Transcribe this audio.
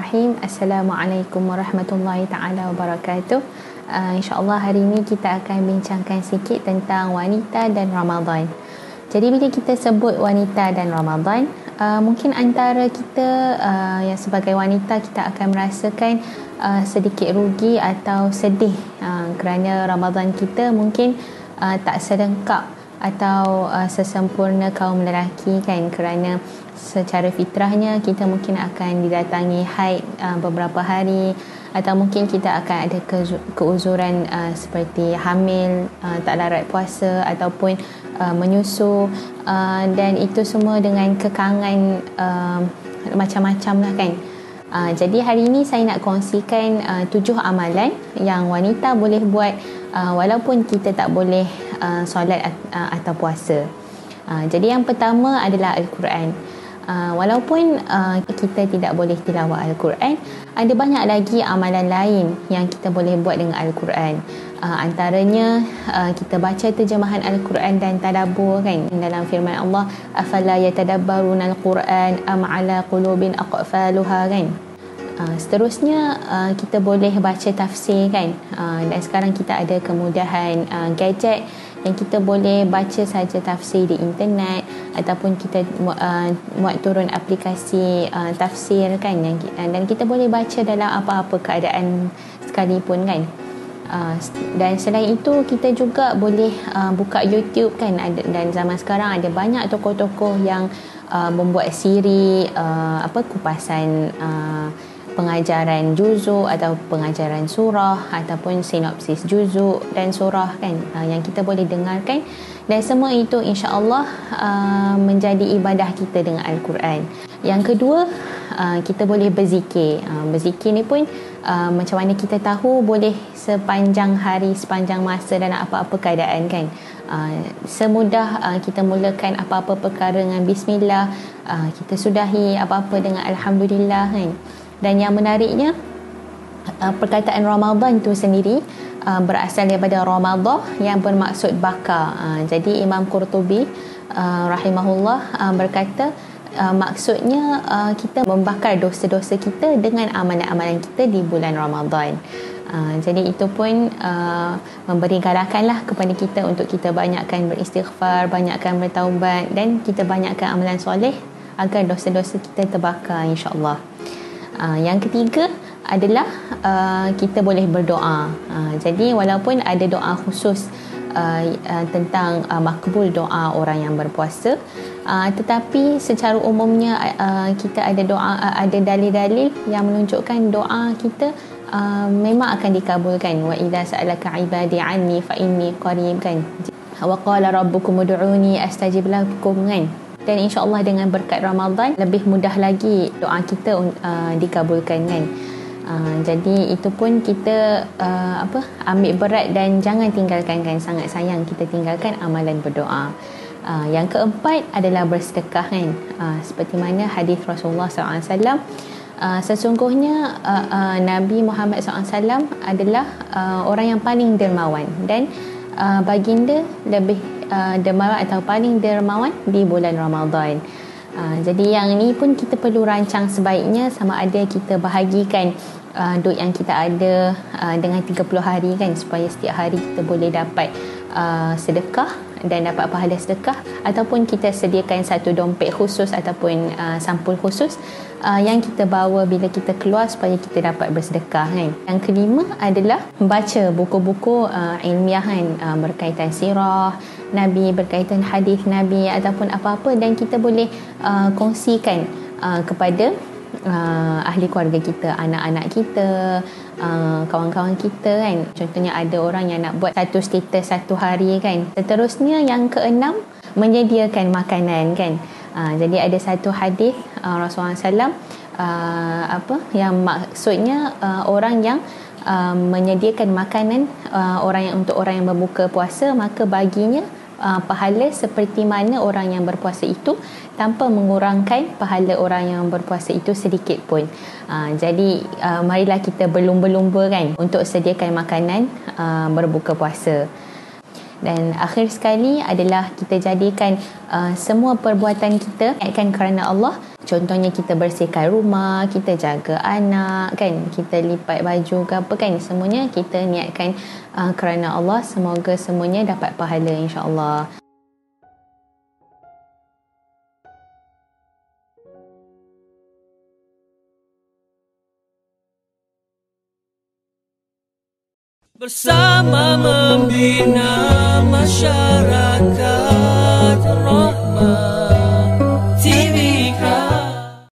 Assalamualaikum warahmatullahi taala wabarakatuh. Uh, InsyaAllah hari ini kita akan bincangkan sikit tentang wanita dan Ramadan. Jadi bila kita sebut wanita dan Ramadan, uh, mungkin antara kita uh, yang sebagai wanita kita akan merasakan uh, sedikit rugi atau sedih uh, kerana Ramadan kita mungkin uh, tak selengkap atau uh, sesempurna kaum lelaki kan kerana secara fitrahnya kita mungkin akan didatangi haid uh, beberapa hari atau mungkin kita akan ada ke- keuzuran uh, seperti hamil, uh, tak larat puasa ataupun uh, menyusu uh, dan itu semua dengan kekangan uh, macam-macam lah kan. Uh, jadi hari ini saya nak kongsikan uh, tujuh amalan yang wanita boleh buat uh, walaupun kita tak boleh uh, solat uh, atau puasa. Uh, jadi yang pertama adalah Al-Quran. Uh, walaupun uh, kita tidak boleh tilawah Al-Quran, ada banyak lagi amalan lain yang kita boleh buat dengan Al-Quran. Uh, antaranya uh, kita baca terjemahan Al-Quran dan tadabbur kan? Dalam firman Allah afala yatadabbaruna al-Quran am ala qulubin aqfaluha kan? Uh, seterusnya uh, kita boleh baca tafsir kan? Uh, dan sekarang kita ada kemudahan uh, gadget yang kita boleh baca saja tafsir di internet ataupun kita uh, buat turun aplikasi uh, tafsir kan yang, uh, dan kita boleh baca dalam apa-apa keadaan sekalipun kan. Uh, dan selain itu kita juga boleh uh, buka YouTube kan ada, dan zaman sekarang ada banyak tokoh-tokoh yang uh, membuat siri uh, apa kupasan uh, pengajaran juzuk atau pengajaran surah ataupun sinopsis juzuk dan surah kan uh, yang kita boleh dengarkan dan semua itu insya-Allah uh, menjadi ibadah kita dengan al-Quran. Yang kedua uh, kita boleh berzikir. Uh, berzikir ni pun uh, macam mana kita tahu boleh sepanjang hari sepanjang masa dan apa-apa keadaan kan. Uh, semudah uh, kita mulakan apa-apa perkara dengan bismillah, uh, kita sudahi apa-apa dengan alhamdulillah kan. Dan yang menariknya uh, perkataan Ramadan tu sendiri uh, berasal daripada Ramadah yang bermaksud bakar. Uh, jadi Imam Qurtubi uh, rahimahullah uh, berkata uh, maksudnya uh, kita membakar dosa-dosa kita dengan amalan-amalan kita di bulan Ramadan. Uh, jadi itu pun uh, memberi galakanlah kepada kita untuk kita banyakkan beristighfar, banyakkan bertaubat dan kita banyakkan amalan soleh agar dosa-dosa kita terbakar insya-Allah. Uh, yang ketiga adalah uh, kita boleh berdoa. Uh, jadi walaupun ada doa khusus uh, uh, tentang uh, makbul doa orang yang berpuasa, uh, tetapi secara umumnya uh, kita ada doa uh, ada dalil-dalil yang menunjukkan doa kita uh, memang akan dikabulkan. Wa idza sa'alaka 'ibadi 'anni fa inni qarib kan. Wa qala rabbukum ud'uni astajib lakum kan dan insyaAllah dengan berkat Ramadan lebih mudah lagi doa kita uh, dikabulkan kan? Uh, jadi itu pun kita uh, apa ambil berat dan jangan tinggalkan kan? Sangat sayang kita tinggalkan amalan berdoa. Uh, yang keempat adalah bersedekah kan? Uh, seperti mana hadis Rasulullah SAW. Uh, sesungguhnya uh, uh, Nabi Muhammad SAW adalah uh, orang yang paling dermawan. Dan uh, baginda lebih uh, dermawan atau paling dermawan di bulan Ramadan. Uh, jadi yang ni pun kita perlu rancang sebaiknya sama ada kita bahagikan uh, duit yang kita ada uh, dengan 30 hari kan supaya setiap hari kita boleh dapat uh, sedekah dan dapat pahala sedekah ataupun kita sediakan satu dompet khusus ataupun uh, sampul khusus uh, yang kita bawa bila kita keluar supaya kita dapat bersedekah kan. Yang kelima adalah membaca buku-buku uh, ilmiah kan uh, berkaitan sirah Nabi, berkaitan hadis Nabi ataupun apa-apa dan kita boleh uh, kongsikan uh, kepada uh, ahli keluarga kita, anak-anak kita, uh, kawan-kawan kita kan. Contohnya ada orang yang nak buat satu status satu hari kan. Seterusnya yang keenam menyediakan makanan kan. Uh, jadi ada satu hadis uh, Rasulullah SAW uh, apa yang maksudnya uh, orang yang uh, menyediakan makanan uh, orang yang untuk orang yang berbuka puasa maka baginya uh, pahala seperti mana orang yang berpuasa itu tanpa mengurangkan pahala orang yang berpuasa itu sedikit pun. Uh, jadi uh, marilah kita berlumba-lumba kan untuk sediakan makanan uh, berbuka puasa. dan akhir sekali adalah kita jadikan uh, semua perbuatan kita akan kerana Allah contohnya kita bersihkan rumah kita jaga anak kan? Kita lipat baju ke apa kan? Semuanya kita niatkan uh, kerana Allah semoga semuanya dapat pahala insya-Allah. Bersama membina masyarakat